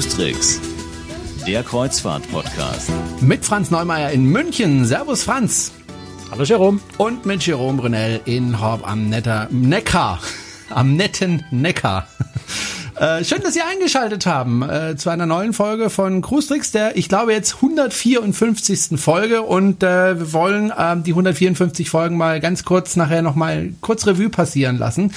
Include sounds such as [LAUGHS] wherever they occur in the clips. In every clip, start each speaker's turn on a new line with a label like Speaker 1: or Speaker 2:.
Speaker 1: Cruistricks, der Kreuzfahrt-Podcast.
Speaker 2: Mit Franz Neumeier in München. Servus Franz.
Speaker 3: Hallo Jerome.
Speaker 2: Und mit Jerome Brunel in Horb am Netter Neckar. Am netten Neckar. [LAUGHS] Äh, schön, dass Sie eingeschaltet haben äh, zu einer neuen Folge von Cruistricks, der, ich glaube, jetzt 154. Folge und äh, wir wollen äh, die 154 Folgen mal ganz kurz nachher nochmal kurz Revue passieren lassen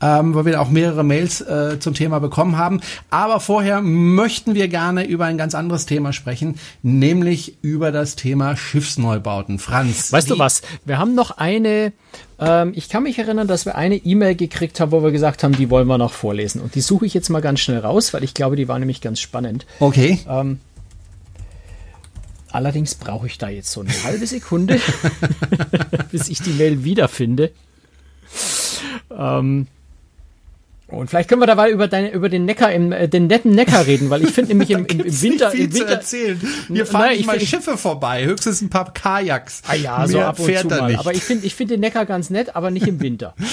Speaker 2: ähm, weil wir auch mehrere Mails äh, zum Thema bekommen haben. Aber vorher möchten wir gerne über ein ganz anderes Thema sprechen, nämlich über das Thema Schiffsneubauten. Franz.
Speaker 3: Weißt du was? Wir haben noch eine, ähm, ich kann mich erinnern, dass wir eine E-Mail gekriegt haben, wo wir gesagt haben, die wollen wir noch vorlesen. Und die suche ich jetzt mal ganz schnell raus, weil ich glaube, die war nämlich ganz spannend.
Speaker 2: Okay.
Speaker 3: Ähm, Allerdings brauche ich da jetzt so eine halbe Sekunde, [LAUGHS] bis ich die Mail wiederfinde. Ähm, und vielleicht können wir dabei über, deine, über den Neckar, im, äh, den netten Neckar reden, weil ich finde nämlich im, [LAUGHS] im, im Winter.
Speaker 2: Viel
Speaker 3: im Winter
Speaker 2: zu erzählen. Hier fahren
Speaker 3: Nein,
Speaker 2: nicht mal Schiffe vorbei, höchstens ein paar Kajaks.
Speaker 3: Ah ja,
Speaker 2: Mehr
Speaker 3: so ab und
Speaker 2: fährt
Speaker 3: zu mal.
Speaker 2: nicht.
Speaker 3: Aber ich finde ich finde den Neckar ganz nett, aber nicht im Winter. [LAUGHS]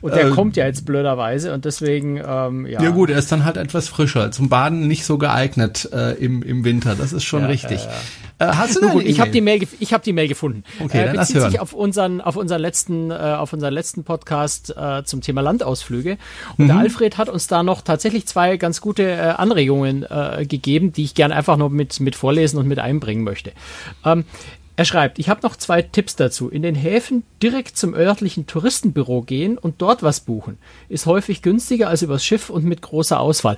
Speaker 3: Und der
Speaker 2: Ähm.
Speaker 3: kommt ja jetzt blöderweise und deswegen, ähm, ja.
Speaker 2: Ja gut, er ist dann halt etwas frischer. Zum Baden nicht so geeignet äh, im, im Winter. Das ist schon
Speaker 3: Ja,
Speaker 2: richtig. Äh, hast du eine
Speaker 3: gut, ich habe die? Mail, ich habe die Mail gefunden.
Speaker 2: Okay,
Speaker 3: äh,
Speaker 2: dann
Speaker 3: bezieht
Speaker 2: hören.
Speaker 3: sich auf unseren, auf unseren letzten, äh, auf unseren letzten Podcast äh, zum Thema Landausflüge. Und
Speaker 2: Mhm.
Speaker 3: der Alfred hat uns da noch tatsächlich zwei ganz gute äh, Anregungen äh, gegeben, die ich gerne einfach noch mit mit vorlesen und mit einbringen möchte. Ähm, er schreibt, ich habe noch zwei Tipps dazu. In den Häfen direkt zum örtlichen Touristenbüro gehen und dort was buchen. Ist häufig günstiger als übers Schiff und mit großer Auswahl.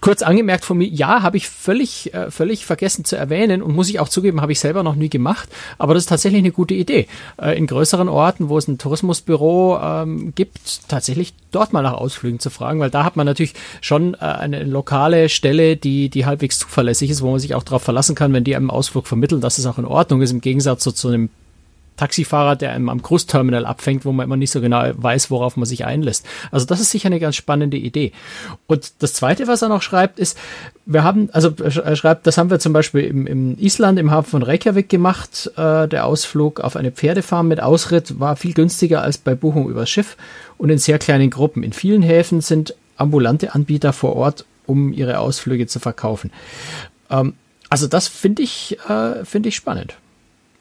Speaker 3: Kurz angemerkt von mir, ja, habe ich völlig, äh, völlig vergessen zu erwähnen und muss ich auch zugeben, habe ich selber noch nie gemacht. Aber das ist tatsächlich eine gute Idee. Äh, in größeren Orten, wo es ein Tourismusbüro ähm, gibt, tatsächlich dort mal nach Ausflügen zu fragen, weil da hat man natürlich schon äh, eine lokale Stelle, die, die halbwegs zuverlässig ist, wo man sich auch darauf verlassen kann, wenn die einem Ausflug vermitteln, dass es auch in Ordnung ist, im Gegensatz zu, zu einem Taxifahrer, der einem am Großterminal abfängt, wo man immer nicht so genau weiß, worauf man sich einlässt. Also das ist sicher eine ganz spannende Idee. Und das Zweite, was er noch schreibt, ist, wir haben, also er schreibt, das haben wir zum Beispiel im, im Island, im Hafen von Reykjavik gemacht. Äh, der Ausflug auf eine Pferdefarm mit Ausritt war viel günstiger als bei Buchung übers Schiff und in sehr kleinen Gruppen. In vielen Häfen sind ambulante Anbieter vor Ort, um ihre Ausflüge zu verkaufen. Ähm, also das finde ich, äh, finde ich spannend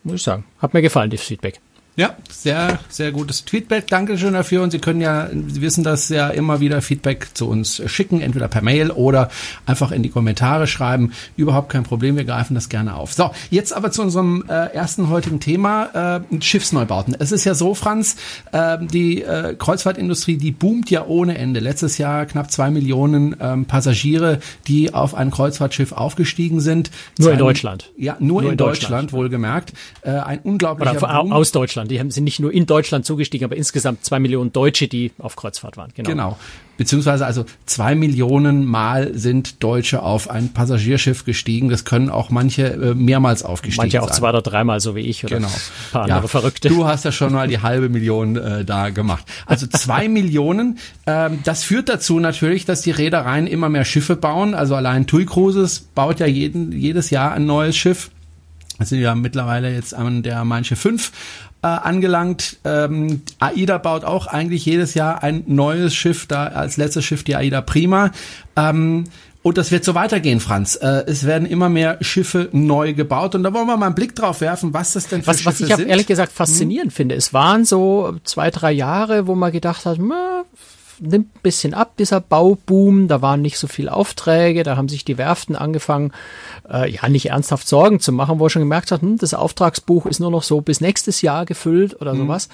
Speaker 3: muss ich sagen. Hat mir gefallen, das Feedback.
Speaker 2: Ja, sehr, sehr gutes Feedback. Dankeschön dafür. Und Sie können ja, Sie wissen das ja immer wieder Feedback zu uns schicken, entweder per Mail oder einfach in die Kommentare schreiben. Überhaupt kein Problem. Wir greifen das gerne auf. So, jetzt aber zu unserem äh, ersten heutigen Thema, äh, Schiffsneubauten. Es ist ja so, Franz, äh, die äh, Kreuzfahrtindustrie, die boomt ja ohne Ende. Letztes Jahr knapp zwei Millionen ähm, Passagiere, die auf ein Kreuzfahrtschiff aufgestiegen sind.
Speaker 3: Nur in
Speaker 2: Zwei-
Speaker 3: Deutschland.
Speaker 2: Ja, nur,
Speaker 3: Nur
Speaker 2: in,
Speaker 3: in
Speaker 2: Deutschland,
Speaker 3: Deutschland.
Speaker 2: wohlgemerkt. Äh, ein unglaublicher
Speaker 3: Oder
Speaker 2: Boom.
Speaker 3: aus Deutschland. Die haben, sind nicht nur in Deutschland zugestiegen, aber insgesamt zwei Millionen Deutsche, die auf Kreuzfahrt waren. Genau.
Speaker 2: Genau. Beziehungsweise also zwei Millionen Mal sind Deutsche auf ein Passagierschiff gestiegen. Das können auch manche äh, mehrmals aufgestiegen
Speaker 3: Manche auch
Speaker 2: sein.
Speaker 3: zwei oder dreimal, so wie ich, oder
Speaker 2: Genau.
Speaker 3: ein paar andere Verrückte.
Speaker 2: Du hast ja schon mal die halbe Million äh, da gemacht. Also zwei [LAUGHS] Millionen. Ähm, das führt dazu natürlich, dass die Reedereien immer mehr Schiffe bauen. Also allein TUI Cruises baut ja jeden, jedes Jahr ein neues Schiff. Das sind ja mittlerweile jetzt an der Manche 5 äh, angelangt. Ähm, AIDA baut auch eigentlich jedes Jahr ein neues Schiff, da als letztes Schiff die AIDA Prima. Ähm, und das wird so weitergehen, Franz. Äh, es werden immer mehr Schiffe neu gebaut. Und da wollen wir mal einen Blick drauf werfen, was das denn für
Speaker 3: Was,
Speaker 2: Schiffe
Speaker 3: was ich auch
Speaker 2: sind.
Speaker 3: ehrlich gesagt faszinierend finde, es waren so zwei, drei Jahre, wo man gedacht hat, na, nimmt ein bisschen ab, dieser Bauboom, da waren nicht so viele Aufträge, da haben sich die Werften angefangen, äh, ja, nicht ernsthaft Sorgen zu machen, wo er schon gemerkt hat, hm, das Auftragsbuch ist nur noch so bis nächstes Jahr gefüllt oder sowas.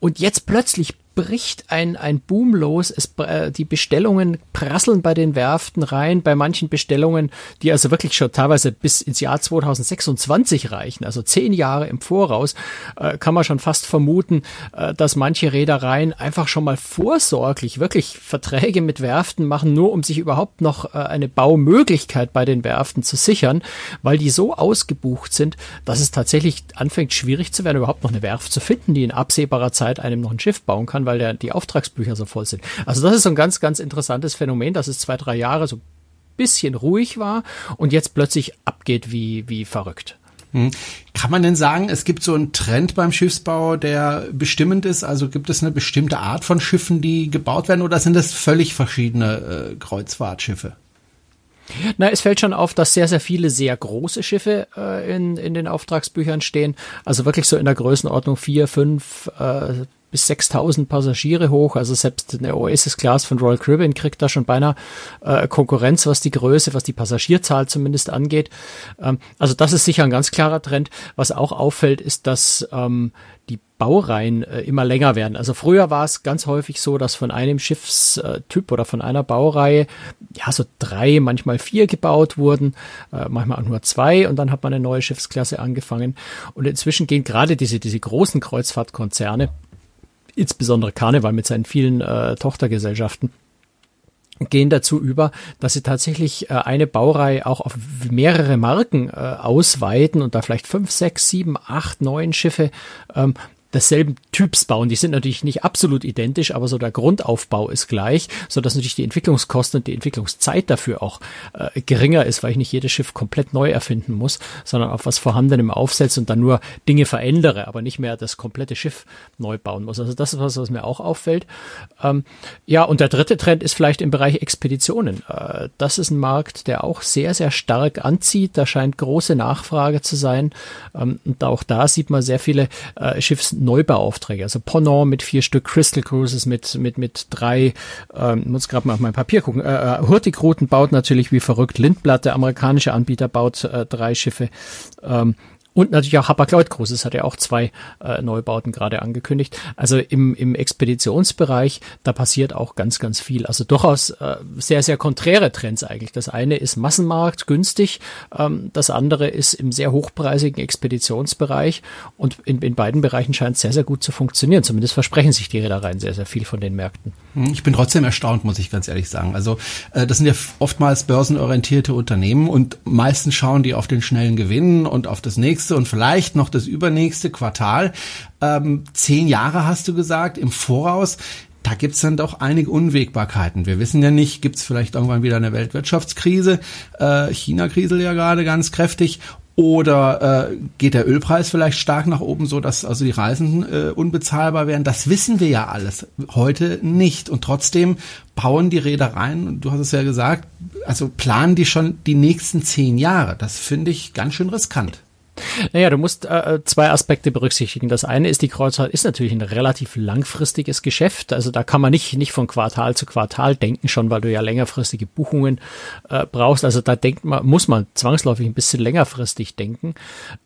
Speaker 3: Und jetzt plötzlich bricht ein, ein Boom los. Es, äh, die Bestellungen prasseln bei den Werften rein, bei manchen Bestellungen, die also wirklich schon teilweise bis ins Jahr 2026 reichen, also zehn Jahre im Voraus, äh, kann man schon fast vermuten, äh, dass manche Reedereien einfach schon mal vorsorglich wirklich Verträge mit Werften machen, nur um sich überhaupt noch äh, eine Baumöglichkeit bei den Werften zu sichern, weil die so ausgebucht sind, dass es tatsächlich anfängt schwierig zu werden, überhaupt noch eine Werft zu finden, die in absehbarer Zeit einem noch ein Schiff bauen kann, weil der, die Auftragsbücher so voll sind. Also das ist so ein ganz, ganz interessantes Phänomen, dass es zwei, drei Jahre so ein bisschen ruhig war und jetzt plötzlich abgeht wie, wie verrückt.
Speaker 2: Kann man denn sagen, es gibt so einen Trend beim Schiffsbau, der bestimmend ist? Also gibt es eine bestimmte Art von Schiffen, die gebaut werden oder sind das völlig verschiedene äh, Kreuzfahrtschiffe?
Speaker 3: Na, es fällt schon auf, dass sehr, sehr viele sehr große Schiffe äh, in, in den Auftragsbüchern stehen. Also wirklich so in der Größenordnung vier, fünf äh, bis 6000 Passagiere hoch. Also selbst eine Oasis Class von Royal Caribbean kriegt da schon beinahe äh, Konkurrenz, was die Größe, was die Passagierzahl zumindest angeht. Ähm, also das ist sicher ein ganz klarer Trend. Was auch auffällt, ist, dass ähm, die Baureihen äh, immer länger werden. Also früher war es ganz häufig so, dass von einem Schiffstyp oder von einer Baureihe ja so drei, manchmal vier gebaut wurden, äh, manchmal auch nur zwei und dann hat man eine neue Schiffsklasse angefangen. Und inzwischen gehen gerade diese, diese großen Kreuzfahrtkonzerne, insbesondere Karneval mit seinen vielen äh, Tochtergesellschaften, gehen dazu über, dass sie tatsächlich äh, eine Baureihe auch auf mehrere Marken äh, ausweiten und da vielleicht fünf, sechs, sieben, acht, neun Schiffe ähm, desselben Typs bauen. Die sind natürlich nicht absolut identisch, aber so der Grundaufbau ist gleich, so dass natürlich die Entwicklungskosten und die Entwicklungszeit dafür auch äh, geringer ist, weil ich nicht jedes Schiff komplett neu erfinden muss, sondern auf was Vorhandenem aufsetze und dann nur Dinge verändere, aber nicht mehr das komplette Schiff neu bauen muss. Also das ist was, was mir auch auffällt. Ähm, ja, und der dritte Trend ist vielleicht im Bereich Expeditionen. Äh, das ist ein Markt, der auch sehr, sehr stark anzieht. Da scheint große Nachfrage zu sein. Ähm, und auch da sieht man sehr viele äh, Schiffs Neubauaufträge. Also Ponant mit vier Stück, Crystal Cruises mit, mit, mit drei, ähm, muss gerade mal auf mein Papier gucken. Äh, äh Hurtigruten baut natürlich wie verrückt. Lindblatt, der amerikanische Anbieter, baut äh, drei Schiffe. Ähm, und natürlich auch Hapag-Lloyd Cruises hat ja auch zwei äh, Neubauten gerade angekündigt. Also im, im Expeditionsbereich, da passiert auch ganz, ganz viel. Also durchaus äh, sehr, sehr konträre Trends eigentlich. Das eine ist Massenmarkt, günstig. Ähm, das andere ist im sehr hochpreisigen Expeditionsbereich. Und in, in beiden Bereichen scheint es sehr, sehr gut zu funktionieren. Zumindest versprechen sich die Reedereien sehr, sehr viel von den Märkten.
Speaker 2: Hm, ich bin trotzdem erstaunt, muss ich ganz ehrlich sagen. Also äh, das sind ja oftmals börsenorientierte Unternehmen und meistens schauen die auf den schnellen Gewinn und auf das nächste nächste und vielleicht noch das übernächste Quartal. Ähm, zehn Jahre hast du gesagt im Voraus. Da gibt's dann doch einige Unwägbarkeiten. Wir wissen ja nicht, gibt's vielleicht irgendwann wieder eine Weltwirtschaftskrise? Äh, China kriselt ja gerade ganz kräftig. Oder äh, geht der Ölpreis vielleicht stark nach oben, so dass also die Reisen äh, unbezahlbar werden? Das wissen wir ja alles heute nicht. Und trotzdem bauen die Reedereien, und du hast es ja gesagt, also planen die schon die nächsten zehn Jahre. Das finde ich ganz schön riskant.
Speaker 3: Naja, du musst äh, zwei Aspekte berücksichtigen. Das eine ist, die Kreuzfahrt ist natürlich ein relativ langfristiges Geschäft. Also da kann man nicht, nicht von Quartal zu Quartal denken, schon weil du ja längerfristige Buchungen äh, brauchst. Also da denkt man, muss man zwangsläufig ein bisschen längerfristig denken.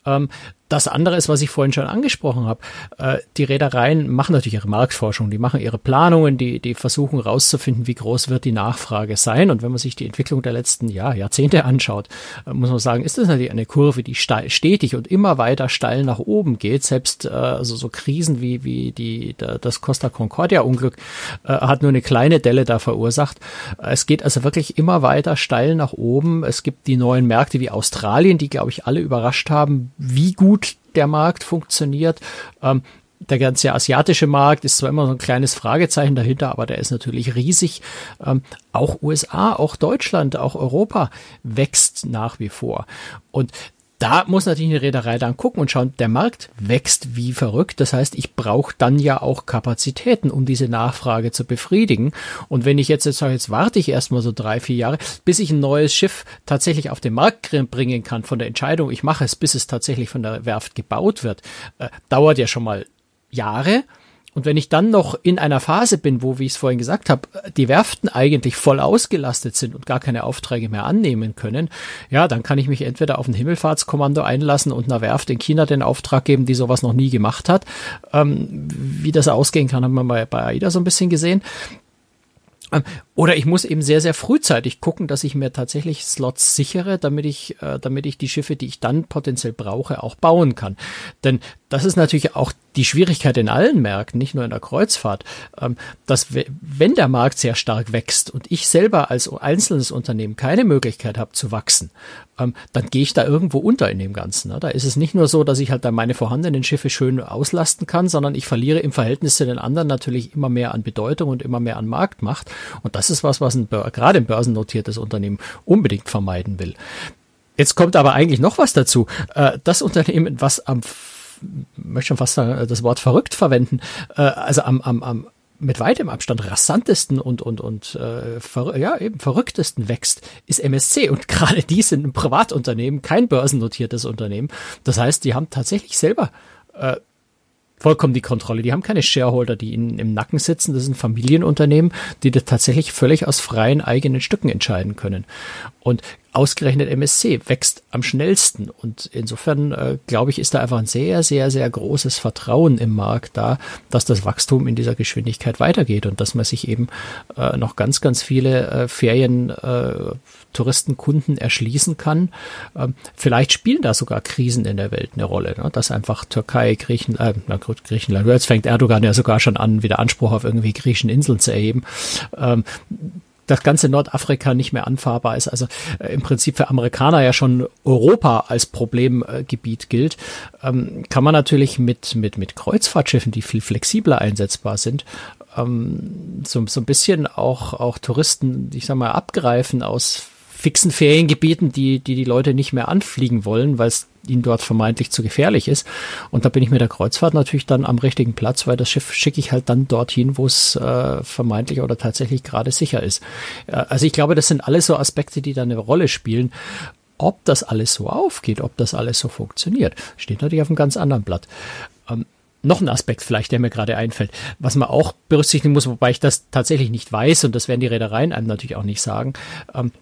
Speaker 3: Ähm, das andere ist, was ich vorhin schon angesprochen habe. Äh, die Reedereien machen natürlich ihre Marktforschung, die machen ihre Planungen, die, die versuchen rauszufinden, wie groß wird die Nachfrage sein. Und wenn man sich die Entwicklung der letzten ja, Jahrzehnte anschaut, äh, muss man sagen, ist das natürlich eine Kurve, die stetig und immer weiter steil nach oben geht. Selbst äh, also so Krisen wie, wie die, das Costa Concordia Unglück äh, hat nur eine kleine Delle da verursacht. Es geht also wirklich immer weiter steil nach oben. Es gibt die neuen Märkte wie Australien, die, glaube ich, alle überrascht haben, wie gut gut der Markt funktioniert. Ähm, der ganze asiatische Markt ist zwar immer so ein kleines Fragezeichen dahinter, aber der ist natürlich riesig. Ähm, auch USA, auch Deutschland, auch Europa wächst nach wie vor. Und da muss natürlich eine Reederei dann gucken und schauen, der Markt wächst wie verrückt. Das heißt, ich brauche dann ja auch Kapazitäten, um diese Nachfrage zu befriedigen. Und wenn ich jetzt, jetzt sage, jetzt warte ich erstmal so drei, vier Jahre, bis ich ein neues Schiff tatsächlich auf den Markt bringen kann, von der Entscheidung, ich mache es, bis es tatsächlich von der Werft gebaut wird, äh, dauert ja schon mal Jahre. Und wenn ich dann noch in einer Phase bin, wo, wie ich es vorhin gesagt habe, die Werften eigentlich voll ausgelastet sind und gar keine Aufträge mehr annehmen können, ja, dann kann ich mich entweder auf ein Himmelfahrtskommando einlassen und einer Werft in China den Auftrag geben, die sowas noch nie gemacht hat. Ähm, wie das ausgehen kann, haben wir bei, bei AIDA so ein bisschen gesehen. Oder ich muss eben sehr, sehr frühzeitig gucken, dass ich mir tatsächlich Slots sichere, damit ich, äh, damit ich die Schiffe, die ich dann potenziell brauche, auch bauen kann. Denn das ist natürlich auch die Schwierigkeit in allen Märkten, nicht nur in der Kreuzfahrt, ähm, dass wenn der Markt sehr stark wächst und ich selber als einzelnes Unternehmen keine Möglichkeit habe zu wachsen, ähm, dann gehe ich da irgendwo unter in dem Ganzen. Ne? Da ist es nicht nur so, dass ich halt da meine vorhandenen Schiffe schön auslasten kann, sondern ich verliere im Verhältnis zu den anderen natürlich immer mehr an Bedeutung und immer mehr an Marktmacht. Und das ist was, was ein, gerade ein börsennotiertes Unternehmen unbedingt vermeiden will. Jetzt kommt aber eigentlich noch was dazu. Äh, das Unternehmen, was am möchte schon fast das Wort verrückt verwenden, äh, also am, am, am mit weitem Abstand rasantesten und und und äh, ver ja eben verrücktesten wächst, ist MSC und [LAUGHS] gerade die sind ein Privatunternehmen, kein börsennotiertes Unternehmen. Das heißt, die haben tatsächlich selber äh, vollkommen die Kontrolle. Die haben keine Shareholder, die ihnen im Nacken sitzen. Das sind Familienunternehmen, die das tatsächlich völlig aus freien eigenen Stücken entscheiden können. Und ausgerechnet MSC wächst am schnellsten. Und insofern, äh, glaube ich, ist da einfach ein sehr, sehr, sehr großes Vertrauen im Markt da, dass das Wachstum in dieser Geschwindigkeit weitergeht und dass man sich eben äh, noch ganz, ganz viele äh, Ferien, äh, Touristenkunden erschließen kann. Ähm, vielleicht spielen da sogar Krisen in der Welt eine Rolle, ne? dass einfach Türkei, Griechenland, äh, Griechenland, jetzt fängt Erdogan ja sogar schon an, wieder Anspruch auf irgendwie griechischen Inseln zu erheben. Ähm, das ganze Nordafrika nicht mehr anfahrbar ist. Also äh, im Prinzip für Amerikaner ja schon Europa als Problemgebiet gilt, ähm, kann man natürlich mit, mit, mit Kreuzfahrtschiffen, die viel flexibler einsetzbar sind, ähm, so, so ein bisschen auch, auch Touristen, ich sag mal, abgreifen aus fixen Feriengebieten, die, die die Leute nicht mehr anfliegen wollen, weil es ihnen dort vermeintlich zu gefährlich ist. Und da bin ich mit der Kreuzfahrt natürlich dann am richtigen Platz, weil das Schiff schicke ich halt dann dorthin, wo es äh, vermeintlich oder tatsächlich gerade sicher ist. Äh, also ich glaube, das sind alles so Aspekte, die da eine Rolle spielen. Ob das alles so aufgeht, ob das alles so funktioniert, steht natürlich auf einem ganz anderen Blatt. Ähm, noch ein Aspekt vielleicht, der mir gerade einfällt, was man auch berücksichtigen muss, wobei ich das tatsächlich nicht weiß und das werden die Reedereien einem natürlich auch nicht sagen. Ähm,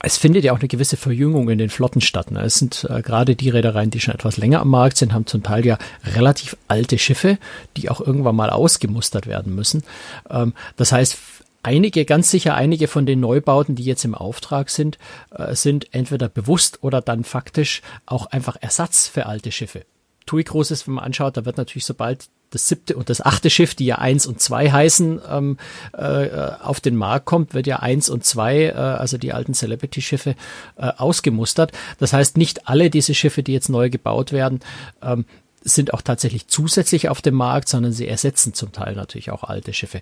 Speaker 3: es findet ja auch eine gewisse Verjüngung in den Flotten statt. Ne? Es sind äh, gerade die Reedereien, die schon etwas länger am Markt sind, haben zum Teil ja relativ alte Schiffe, die auch irgendwann mal ausgemustert werden müssen. Ähm, das heißt, einige, ganz sicher einige von den Neubauten, die jetzt im Auftrag sind, äh, sind entweder bewusst oder dann faktisch auch einfach Ersatz für alte Schiffe. TUI Großes, wenn man anschaut, da wird natürlich sobald das siebte und das achte Schiff, die ja eins und zwei heißen, ähm, äh, auf den Markt kommt, wird ja eins und zwei, äh, also die alten Celebrity-Schiffe, äh, ausgemustert. Das heißt, nicht alle diese Schiffe, die jetzt neu gebaut werden, ähm, sind auch tatsächlich zusätzlich auf dem Markt, sondern sie ersetzen zum Teil natürlich auch alte Schiffe.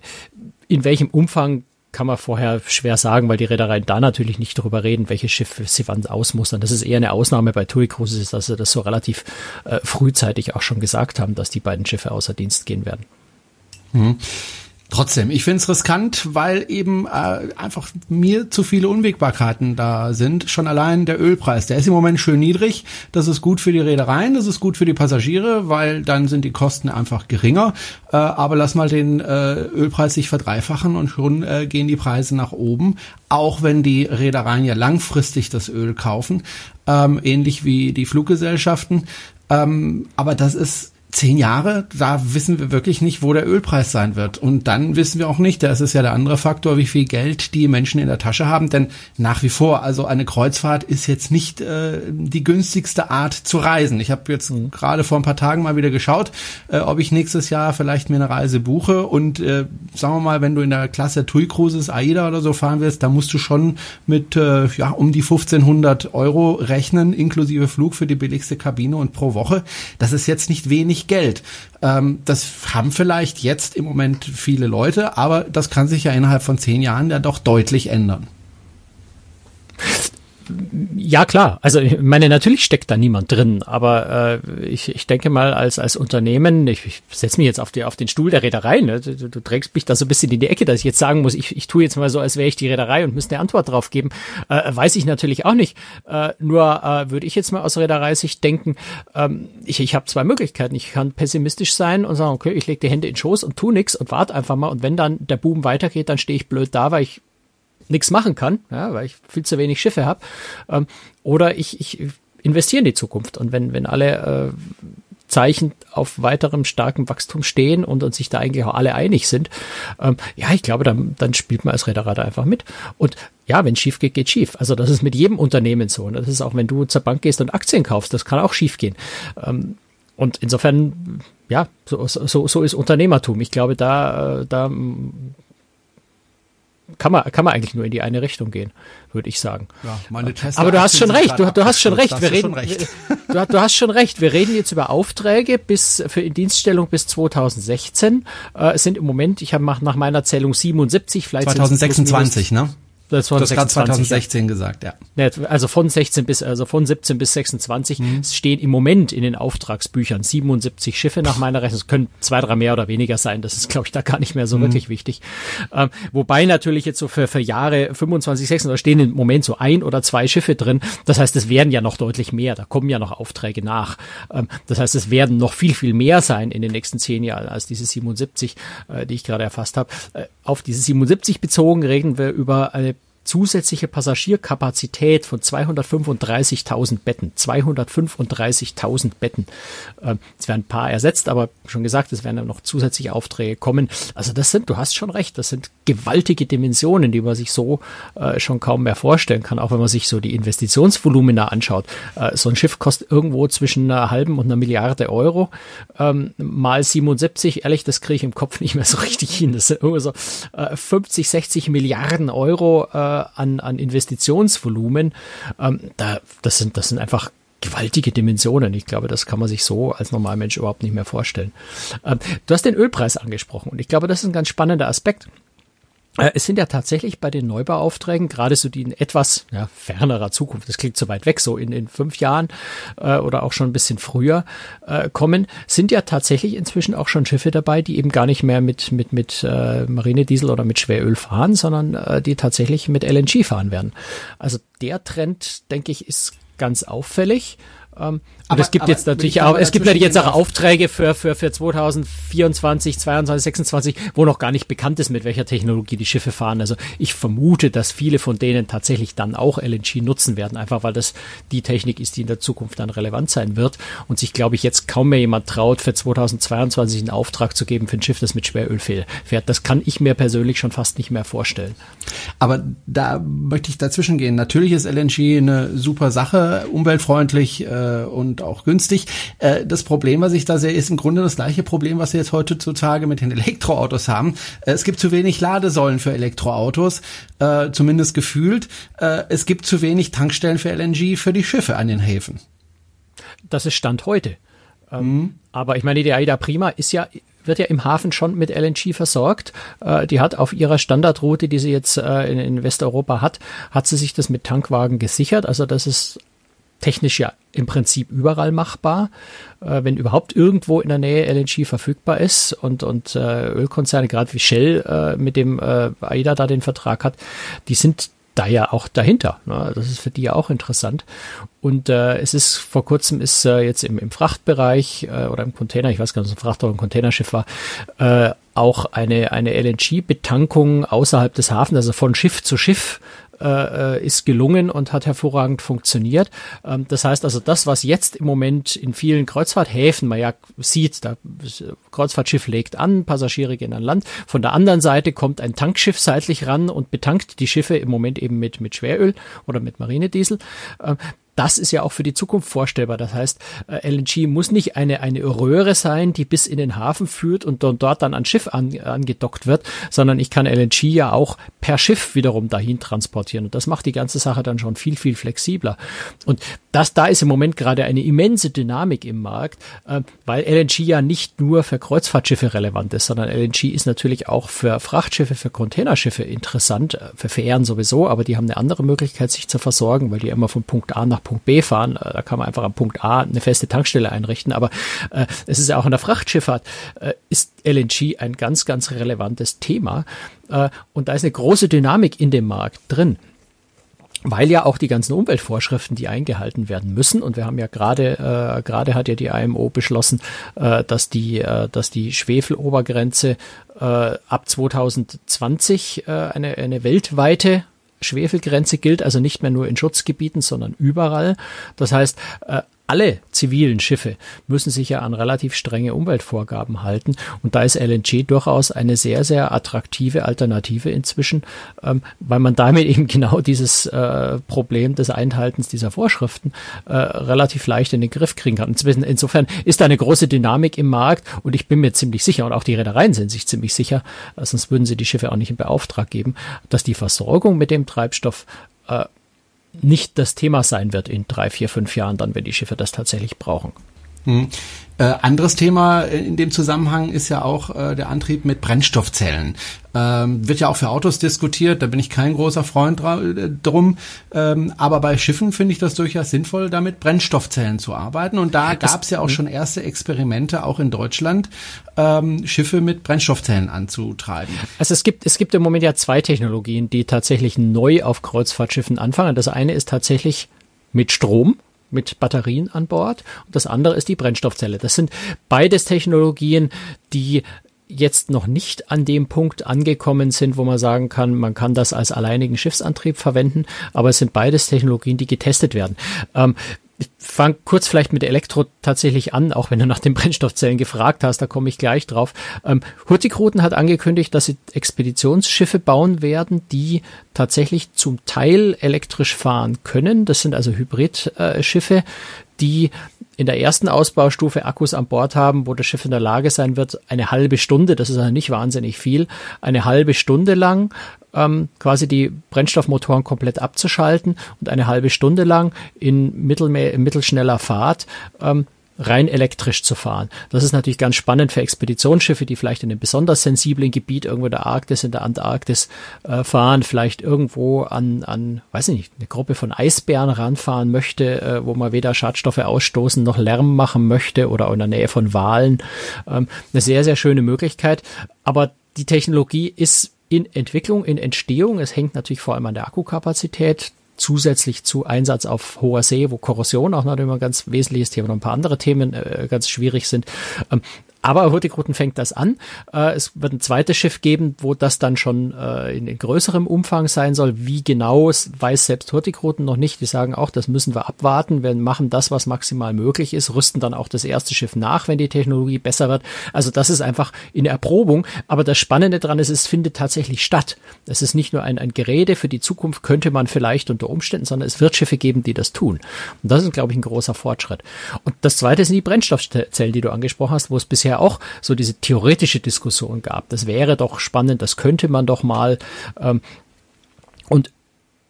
Speaker 3: In welchem Umfang kann man vorher schwer sagen, weil die Reedereien da natürlich nicht darüber reden, welche Schiffe sie wann ausmustern. Das ist eher eine Ausnahme bei TUI Cruises, dass sie das so relativ äh, frühzeitig auch schon gesagt haben, dass die beiden Schiffe außer Dienst gehen werden.
Speaker 2: Mhm. Trotzdem, ich finde es riskant, weil eben äh, einfach mir zu viele Unwägbarkeiten da sind. Schon allein der Ölpreis, der ist im Moment schön niedrig. Das ist gut für die Reedereien, das ist gut für die Passagiere, weil dann sind die Kosten einfach geringer. Äh, aber lass mal den äh, Ölpreis sich verdreifachen und schon äh, gehen die Preise nach oben. Auch wenn die Reedereien ja langfristig das Öl kaufen, ähm, ähnlich wie die Fluggesellschaften. Ähm, aber das ist zehn Jahre, da wissen wir wirklich nicht, wo der Ölpreis sein wird. Und dann wissen wir auch nicht, das ist ja der andere Faktor, wie viel Geld die Menschen in der Tasche haben. Denn nach wie vor, also eine Kreuzfahrt ist jetzt nicht äh, die günstigste Art zu reisen. Ich habe jetzt mhm. gerade vor ein paar Tagen mal wieder geschaut, äh, ob ich nächstes Jahr vielleicht mir eine Reise buche. Und äh, sagen wir mal, wenn du in der Klasse TUI Cruises, AIDA oder so fahren wirst, da musst du schon mit äh, ja um die 1500 Euro rechnen, inklusive Flug für die billigste Kabine und pro Woche. Das ist jetzt nicht wenig Geld. Ähm, das haben vielleicht jetzt im Moment viele Leute, aber das kann sich ja innerhalb von zehn Jahren ja doch deutlich ändern.
Speaker 3: Ja, klar. Also ich meine, natürlich steckt da niemand drin, aber äh, ich, ich denke mal, als, als Unternehmen, ich, ich setze mich jetzt auf, die, auf den Stuhl der Reederei, ne? du, du trägst mich da so ein bisschen in die Ecke, dass ich jetzt sagen muss, ich, ich tue jetzt mal so, als wäre ich die Reederei und müsste eine Antwort drauf geben. Äh, weiß ich natürlich auch nicht. Äh, nur äh, würde ich jetzt mal aus Reederei-Sicht denken, ähm, ich, ich habe zwei Möglichkeiten. Ich kann pessimistisch sein und sagen, okay, ich lege die Hände in den Schoß und tu nix und warte einfach mal. Und wenn dann der Boom weitergeht, dann stehe ich blöd da, weil ich nichts machen kann, ja, weil ich viel zu wenig Schiffe habe. Ähm, oder ich, ich investiere in die Zukunft. Und wenn, wenn alle äh, Zeichen auf weiterem starken Wachstum stehen und, und sich da eigentlich auch alle einig sind, ähm, ja, ich glaube, dann, dann spielt man als Reederei einfach mit. Und ja, wenn schief geht, geht schief. Also das ist mit jedem Unternehmen so. Und das ist auch, wenn du zur Bank gehst und Aktien kaufst, das kann auch schief gehen. Ähm, und insofern, ja, so, so, so ist Unternehmertum. Ich glaube, da, äh, da kann man, kann man eigentlich nur in die eine Richtung gehen, würde ich sagen. Ja, meine Tesla Aber du hast schon recht, du, du hast schon recht. Wir reden, recht. Du, du, hast schon recht. Wir reden jetzt über Aufträge bis für Indienststellung bis 2016. Äh, es sind im Moment, ich habe nach meiner Zählung 77,
Speaker 2: vielleicht 2026, ne? Das war 2016 ja. gesagt, ja.
Speaker 3: Also von 16 bis, also von 17 bis 26 mhm. stehen im Moment in den Auftragsbüchern 77 Schiffe nach meiner Rechnung. Es können zwei, drei mehr oder weniger sein. Das ist, glaube ich, da gar nicht mehr so mhm. wirklich wichtig. Ähm, wobei natürlich jetzt so für, für Jahre 25, 26, da stehen im Moment so ein oder zwei Schiffe drin. Das heißt, es werden ja noch deutlich mehr. Da kommen ja noch Aufträge nach. Ähm, das heißt, es werden noch viel, viel mehr sein in den nächsten zehn Jahren als diese 77, äh, die ich gerade erfasst habe. Äh, auf diese 77 bezogen reden wir über eine zusätzliche Passagierkapazität von 235.000 Betten. 235.000 Betten. Ähm, es werden ein paar ersetzt, aber schon gesagt, es werden noch zusätzliche Aufträge kommen. Also das sind, du hast schon recht, das sind gewaltige Dimensionen, die man sich so äh, schon kaum mehr vorstellen kann, auch wenn man sich so die Investitionsvolumina anschaut. Äh, so ein Schiff kostet irgendwo zwischen einer halben und einer Milliarde Euro. Ähm, mal 77, ehrlich, das kriege ich im Kopf nicht mehr so richtig hin. Das sind irgendwo so äh, 50, 60 Milliarden Euro äh, an, an Investitionsvolumen, ähm, da, das sind, das sind einfach gewaltige Dimensionen. Ich glaube, das kann man sich so als Normalmensch überhaupt nicht mehr vorstellen. Ähm, du hast den Ölpreis angesprochen und ich glaube, das ist ein ganz spannender Aspekt. Äh, es sind ja tatsächlich bei den Neubauaufträgen, gerade so die in etwas ja, fernerer Zukunft, das klingt zu weit weg, so in, in fünf Jahren äh, oder auch schon ein bisschen früher äh, kommen, sind ja tatsächlich inzwischen auch schon Schiffe dabei, die eben gar nicht mehr mit, mit, mit äh, Marinediesel oder mit Schweröl fahren, sondern äh, die tatsächlich mit LNG fahren werden. Also der Trend, denke ich, ist ganz auffällig. Ähm, aber es gibt jetzt natürlich auch, es gibt natürlich jetzt auch Aufträge für, für, für 2024, 22, 26, wo noch gar nicht bekannt ist, mit welcher Technologie die Schiffe fahren. Also ich vermute, dass viele von denen tatsächlich dann auch LNG nutzen werden, einfach weil das die Technik ist, die in der Zukunft dann relevant sein wird und sich, glaube ich, jetzt kaum mehr jemand traut, für 2022 einen Auftrag zu geben für ein Schiff, das mit Schweröl fährt. Das kann ich mir persönlich schon fast nicht mehr vorstellen.
Speaker 2: Aber da möchte ich dazwischen gehen. Natürlich ist LNG eine super Sache, umweltfreundlich äh, und und auch günstig. Äh, das Problem, was ich da sehe, ist im Grunde das gleiche Problem, was wir jetzt heutzutage mit den [LAUGHS] Elektroautos haben. Äh, es gibt zu wenig Ladesäulen für Elektroautos, äh, zumindest gefühlt. Äh, es gibt zu wenig Tankstellen für LNG für die Schiffe an den Häfen.
Speaker 3: Das ist Stand heute. Ähm, mhm. Aber ich meine, die Aida Prima ist ja wird ja im Hafen schon mit LNG versorgt. Äh, die hat auf ihrer Standardroute, die sie jetzt äh, in, in, Westeuropa hat, hat sie sich das mit Tankwagen gesichert. Also das ist technisch ja im Prinzip überall machbar, äh, wenn überhaupt irgendwo in der Nähe LNG verfügbar ist und, und äh, Ölkonzerne, gerade wie Shell äh, mit dem äh, AIDA da den Vertrag hat, die sind da ja auch dahinter. Ne? Das ist für die ja auch interessant. Und äh, es ist vor kurzem ist äh, jetzt im, im Frachtbereich äh, oder im Container, ich weiß gar nicht, ob es ein Fracht oder ein Containerschiff war, äh, auch eine, eine LNG-Betankung außerhalb des Hafens, also von Schiff zu Schiff äh, ist gelungen und hat hervorragend funktioniert. Ähm, das heißt also, das, was jetzt im Moment in vielen Kreuzfahrthäfen man ja sieht, da Kreuzfahrtschiff legt an, Passagiere gehen an Land. Von der anderen Seite kommt ein Tankschiff seitlich ran und betankt die Schiffe im Moment eben mit, mit Schweröl oder mit Marinediesel. Ähm, das ist ja auch für die Zukunft vorstellbar. Das heißt, äh, LNG muss nicht eine, eine Röhre sein, die bis in den Hafen führt und dort dann an Schiff an, angedockt wird, sondern ich kann LNG ja auch per Schiff wiederum dahin transportieren. Und das macht die ganze Sache dann schon viel, viel flexibler. Und das, da ist im Moment gerade eine immense Dynamik im Markt, äh, weil LNG ja nicht nur für Kreuzfahrtschiffe relevant ist, sondern LNG ist natürlich auch für Frachtschiffe, für Containerschiffe interessant, äh, für Fähren sowieso, aber die haben eine andere Möglichkeit, sich zu versorgen, weil die immer von Punkt A nach Punkt B fahren. Äh, da kann man einfach am Punkt A eine feste Tankstelle einrichten. Aber äh, es ist ja auch in der Frachtschifffahrt, äh, ist LNG ein ganz, ganz relevantes Thema. Äh, und da ist eine große Dynamik in dem Markt drin weil ja auch die ganzen Umweltvorschriften, die eingehalten werden müssen, und wir haben ja gerade äh, gerade hat ja die IMO beschlossen, äh, dass die äh, dass die Schwefelobergrenze äh, ab 2020 äh, eine eine weltweite Schwefelgrenze gilt also nicht mehr nur in Schutzgebieten, sondern überall. Das heißt, äh, alle zivilen Schiffe müssen sich ja an relativ strenge Umweltvorgaben halten. Und da ist LNG durchaus eine sehr, sehr attraktive Alternative inzwischen, ähm, weil man damit [LAUGHS] eben genau dieses äh, Problem des Einhaltens dieser Vorschriften äh, relativ leicht in den Griff kriegen kann. Insofern ist da eine große Dynamik im Markt und ich bin mir ziemlich sicher, und auch die Reedereien sind sich ziemlich sicher, äh, sonst würden sie die Schiffe auch nicht in Beauftrag geben, dass die Versorgung mit dem Treibstoff äh, nicht das Thema sein wird in drei, vier, fünf Jahren, dann, wenn die Schiffe das tatsächlich brauchen.
Speaker 2: Hm. Äh, anderes Thema in dem Zusammenhang ist ja auch äh, der Antrieb mit Brennstoffzellen. Ähm, wird ja auch für Autos diskutiert, da bin ich kein großer Freund äh, drum. Ähm, aber bei Schiffen finde ich das durchaus sinnvoll, damit Brennstoffzellen zu arbeiten. Und da gab es ja auch hm. schon erste Experimente, auch in Deutschland, ähm, Schiffe mit Brennstoffzellen anzutreiben.
Speaker 3: Also es gibt, es gibt im Moment ja zwei Technologien, die tatsächlich neu auf Kreuzfahrtschiffen anfangen. Das eine ist tatsächlich mit Strom mit Batterien an Bord und das andere ist die Brennstoffzelle. Das sind beides Technologien, die jetzt noch nicht an dem Punkt angekommen sind, wo man sagen kann, man kann das als alleinigen Schiffsantrieb verwenden, aber es sind beides Technologien, die getestet werden. Ähm, ich fange kurz vielleicht mit Elektro tatsächlich an, auch wenn du nach den [LAUGHS] Brennstoffzellen gefragt hast, da komme ich gleich drauf. Ähm, Hurtigruten hat angekündigt, dass sie Expeditionsschiffe bauen werden, die tatsächlich zum Teil elektrisch fahren können. Das sind also Hybridschiffe, die in der ersten Ausbaustufe Akkus an Bord haben, wo das Schiff in der Lage sein wird, eine halbe Stunde, das ist also nicht wahnsinnig viel, eine halbe Stunde lang ähm, quasi die Brennstoffmotoren komplett abzuschalten und eine halbe Stunde lang in mittelme mittelschneller Fahrt ähm, rein elektrisch zu fahren. Das ist natürlich ganz spannend für Expeditionsschiffe, die vielleicht in einem besonders sensiblen Gebiet irgendwo in der Arktis, in der Antarktis äh, fahren, vielleicht irgendwo an, an, weiß ich nicht, eine Gruppe von Eisbären ranfahren möchte, äh, wo man weder Schadstoffe ausstoßen noch Lärm machen möchte oder in der Nähe von Walen. Ähm, eine sehr, sehr schöne Möglichkeit. Aber die Technologie ist in Entwicklung, in Entstehung. Es hängt natürlich vor allem an der Akkukapazität zusätzlich zu Einsatz auf hoher See, wo Korrosion auch noch immer ein ganz wesentliches Thema und ein paar andere Themen äh, ganz schwierig sind. Ähm, aber Hurtigruten fängt das an. Äh, es wird ein zweites Schiff geben, wo das dann schon äh, in, größerem Umfang sein soll. Wie genau, weiß selbst Hurtigruten noch nicht. Die sagen auch, das müssen wir abwarten. Wir machen das, was maximal möglich ist, rüsten dann auch das erste Schiff nach, wenn die Technologie besser wird. Also das ist einfach in Erprobung. Aber das Spannende daran ist, es findet tatsächlich statt. Es ist nicht nur ein, ein Gerede für die Zukunft, könnte man vielleicht unter Umständen, sondern es wird Schiffe geben, die das tun. Und das ist, glaube ich, ein großer Fortschritt. Und das zweite sind die Brennstoffzellen, die du angesprochen hast, wo es bisher auch so diese theoretische Diskussion gab. Das wäre doch spannend, das könnte man doch mal. Ähm, und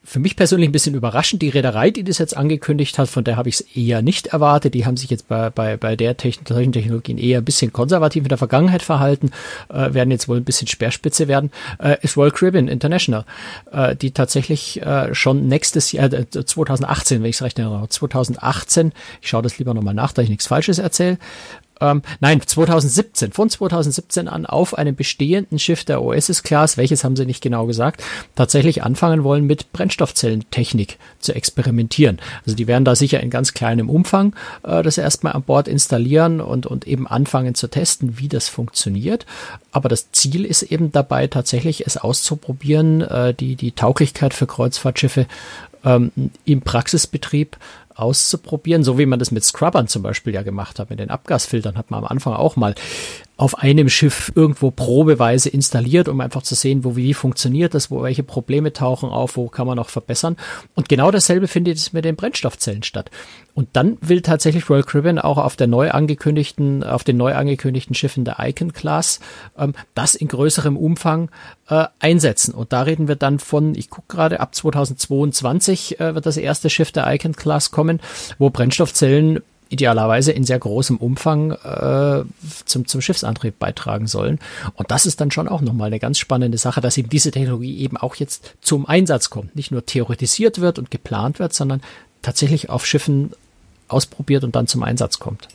Speaker 3: für mich persönlich ein bisschen überraschend. Die Reederei, die das jetzt angekündigt hat, von der habe ich es eher nicht erwartet. Die haben sich jetzt bei, bei, bei der Techn solchen Technologien eher ein bisschen konservativ in der Vergangenheit verhalten, äh, werden jetzt wohl ein bisschen Speerspitze werden, äh, ist Royal Caribbean International, äh, die tatsächlich äh, schon nächstes Jahr, äh, 2018, wenn ich es recht erinnere, 2018, ich schaue das lieber nochmal nach, da ich nichts Falsches erzähle, ähm, nein, 2017, von 2017 an auf einem bestehenden Schiff der Oasis-Class, welches haben sie nicht genau gesagt, tatsächlich anfangen wollen, mit Brennstoffzellentechnik zu experimentieren. Also die werden da sicher in ganz kleinem Umfang äh, das erstmal an Bord installieren und, und eben anfangen zu testen, wie das funktioniert. Aber das Ziel ist eben dabei, tatsächlich es auszuprobieren, äh, die, die Tauglichkeit für Kreuzfahrtschiffe ähm, im Praxisbetrieb auszuprobieren, so wie man das mit Scrubbern zum Beispiel ja gemacht hat, mit den Abgasfiltern hat man am Anfang auch mal auf einem Schiff irgendwo probeweise installiert, um einfach zu sehen, wo wie funktioniert das, wo welche Probleme tauchen auf, wo kann man noch verbessern. Und genau dasselbe findet es mit den Brennstoffzellen statt. Und dann will tatsächlich Royal Caribbean auch auf der neu angekündigten, auf den neu angekündigten Schiffen der Icon Class ähm, das in größerem Umfang äh, einsetzen. Und da reden wir dann von, ich gucke gerade, ab 2022 äh, wird das erste Schiff der Icon Class kommen, wo Brennstoffzellen idealerweise in sehr großem Umfang äh, zum, zum Schiffsantrieb beitragen sollen. Und das ist dann schon auch nochmal eine ganz spannende Sache, dass eben diese Technologie eben auch jetzt zum Einsatz kommt. Nicht nur theoretisiert wird und geplant wird, sondern tatsächlich auf Schiffen ausprobiert und dann zum Einsatz kommt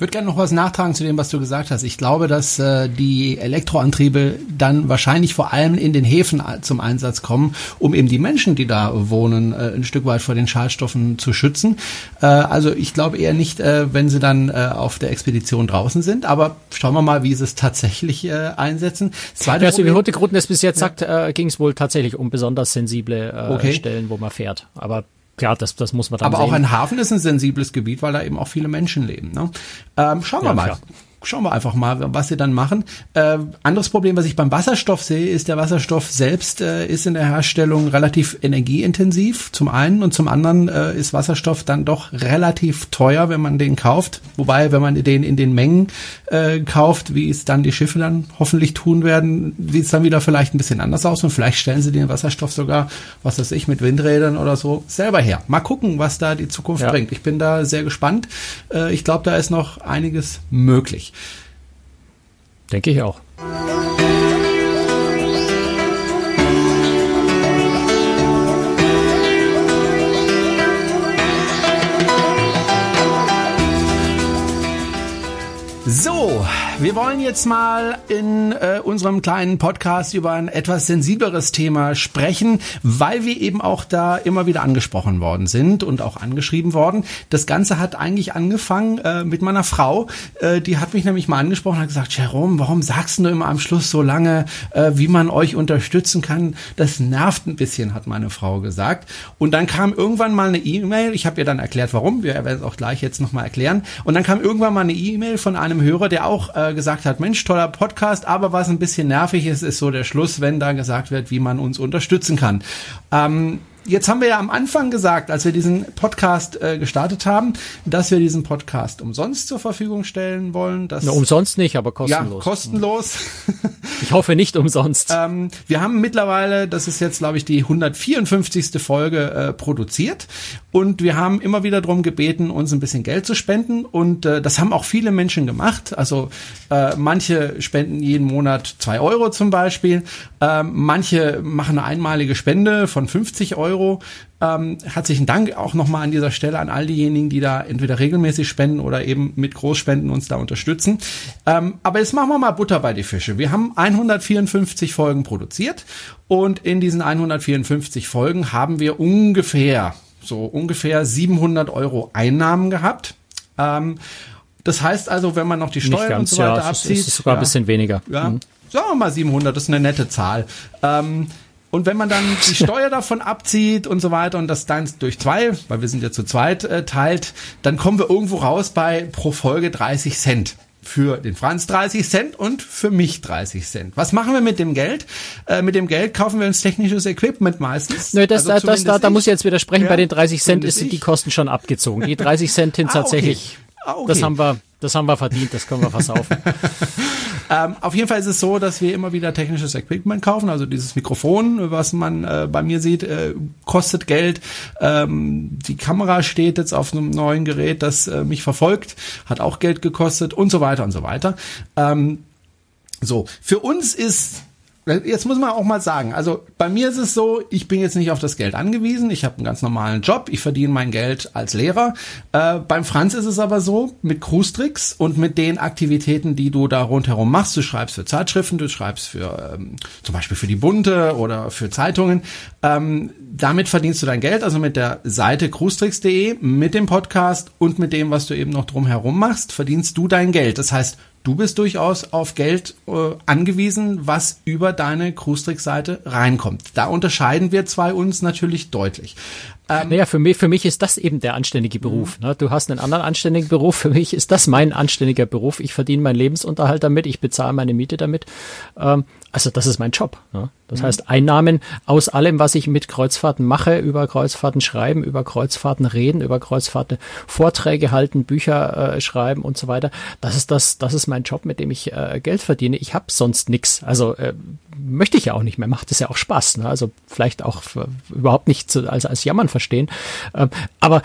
Speaker 2: würde gerne noch was nachtragen zu dem, was du gesagt hast. Ich glaube, dass äh, die Elektroantriebe dann wahrscheinlich vor allem in den Häfen zum Einsatz kommen, um eben die Menschen, die da wohnen, äh, ein Stück weit vor den Schadstoffen zu schützen. Äh, also ich glaube eher nicht, äh, wenn sie dann äh, auf der Expedition draußen sind. Aber schauen wir mal, wie sie es tatsächlich äh, einsetzen.
Speaker 3: Zweite ja, so wie Hurtigruten es bis jetzt ja. sagt, äh, ging es wohl tatsächlich um besonders sensible äh, okay. Stellen, wo man fährt. Aber klar, das, das muss man dann
Speaker 2: Aber sehen. auch ein Hafen ist ein sensibles Gebiet, weil da eben auch viele Menschen leben. Ne? Ähm, schauen wir ja, mal. Klar. Schauen wir einfach mal, was sie dann machen. Äh, anderes Problem, was ich beim Wasserstoff sehe, ist, der Wasserstoff selbst äh, ist in der Herstellung relativ energieintensiv, zum einen, und zum anderen äh, ist Wasserstoff dann doch relativ teuer, wenn man den kauft. Wobei, wenn man den in den Mengen äh, kauft, wie es dann die Schiffe dann hoffentlich tun werden, sieht es dann wieder vielleicht ein bisschen anders aus und vielleicht stellen sie den Wasserstoff sogar, was weiß ich, mit Windrädern oder so selber her. Mal gucken, was da die Zukunft ja. bringt. Ich bin da sehr gespannt. Äh, ich glaube, da ist noch einiges möglich.
Speaker 3: Denke ich auch.
Speaker 2: So, wir wollen jetzt mal in äh, unserem kleinen Podcast über ein etwas sensibleres Thema sprechen, weil wir eben auch da immer wieder angesprochen worden sind und auch angeschrieben worden. Das Ganze hat eigentlich angefangen äh, mit meiner Frau. Äh, die hat mich nämlich mal angesprochen und hat gesagt, Jerome, warum sagst du immer am Schluss so lange, äh, wie man euch unterstützen kann? Das nervt ein bisschen, hat meine Frau gesagt. Und dann kam irgendwann mal eine E-Mail. Ich habe ihr dann erklärt, warum. Wir werden es auch gleich jetzt nochmal erklären. Und dann kam irgendwann mal eine E-Mail von einem Hörer, der auch äh, gesagt hat, Mensch, toller Podcast, aber was ein bisschen nervig ist, ist so der Schluss, wenn da gesagt wird, wie man uns unterstützen kann. Ähm, Jetzt haben wir ja am Anfang gesagt, als wir diesen Podcast äh, gestartet haben, dass wir diesen Podcast umsonst zur Verfügung stellen wollen. Dass,
Speaker 3: Na, umsonst nicht, aber kostenlos.
Speaker 2: Ja, kostenlos. [LAUGHS]
Speaker 3: Ich hoffe nicht umsonst.
Speaker 2: ähm, wir haben mittlerweile, das ist jetzt glaube ich die 154. Folge äh, produziert und wir haben immer wieder darum gebeten, uns ein bisschen Geld zu spenden und äh, das haben auch viele Menschen gemacht. Also äh, manche spenden jeden Monat zwei Euro zum Beispiel, äh, manche machen eine einmalige Spende von 50 Euro Euro. Ähm, herzlichen Dank auch nochmal an dieser Stelle an all diejenigen, die da entweder regelmäßig spenden oder eben mit Großspenden uns da unterstützen. Ähm, aber jetzt machen wir mal Butter bei die Fische. Wir haben 154 Folgen produziert und in diesen 154 Folgen haben wir ungefähr, so ungefähr 700 Euro Einnahmen gehabt. Ähm, das heißt also, wenn man noch die Steuern ganz, und so weiter ja, abzieht. Ist
Speaker 3: sogar ja, ein bisschen weniger.
Speaker 2: Ja, mhm. Sagen wir mal 700, das ist eine nette Zahl. Ähm, und wenn man dann die [LAUGHS] Steuer davon abzieht und so weiter und das dann durch zwei, weil wir sind ja zu zweit, äh, teilt, dann kommen wir irgendwo raus bei pro Folge 30 Cent. Für den Franz 30 Cent und für mich 30 Cent. Was machen wir mit dem Geld? Äh, mit dem Geld kaufen wir uns technisches Equipment meistens.
Speaker 3: Nö, das, also das, da, da muss ich jetzt widersprechen. Ja, bei den 30 Cent sind die Kosten schon abgezogen. Die [LAUGHS] 30 Cent sind ah, tatsächlich, okay. Ah, okay. das haben wir, das haben wir verdient, das können wir versaufen. [LAUGHS]
Speaker 2: ähm, auf jeden Fall ist es so, dass wir immer wieder technisches Equipment kaufen. Also dieses Mikrofon, was man äh, bei mir sieht, äh, kostet Geld. Ähm, die Kamera steht jetzt auf einem neuen Gerät, das äh, mich verfolgt, hat auch Geld gekostet und so weiter und so weiter. Ähm, so, für uns ist Jetzt muss man auch mal sagen, also bei mir ist es so, ich bin jetzt nicht auf das Geld angewiesen, ich habe einen ganz normalen Job, ich verdiene mein Geld als Lehrer. Äh, beim Franz ist es aber so, mit Cruise und mit den Aktivitäten, die du da rundherum machst, du schreibst für Zeitschriften, du schreibst für ähm, zum Beispiel für die Bunte oder für Zeitungen, ähm, damit verdienst du dein Geld, also mit der Seite cruestricks.de, mit dem Podcast und mit dem, was du eben noch drumherum machst, verdienst du dein Geld. Das heißt, du bist durchaus auf Geld äh, angewiesen, was über deine Cruestricks-Seite reinkommt. Da unterscheiden wir zwei uns natürlich deutlich.
Speaker 3: Ähm, naja, für mich, für mich ist das eben der anständige Beruf. Mhm. Ne? Du hast einen anderen anständigen Beruf. Für mich ist das mein anständiger Beruf. Ich verdiene meinen Lebensunterhalt damit. Ich bezahle meine Miete damit. Ähm, also das ist mein Job. Ne? Das mhm. heißt, Einnahmen aus allem, was ich mit Kreuzfahrten mache, über Kreuzfahrten schreiben, über Kreuzfahrten reden, über Kreuzfahrten Vorträge halten, Bücher äh, schreiben und so weiter. Das ist das, das ist mein Job, mit dem ich äh, Geld verdiene. Ich habe sonst nichts. Also äh, möchte ich ja auch nicht mehr. Macht es ja auch Spaß. Ne? Also vielleicht auch überhaupt nicht zu, als, als Jammern verstehen. Ähm, aber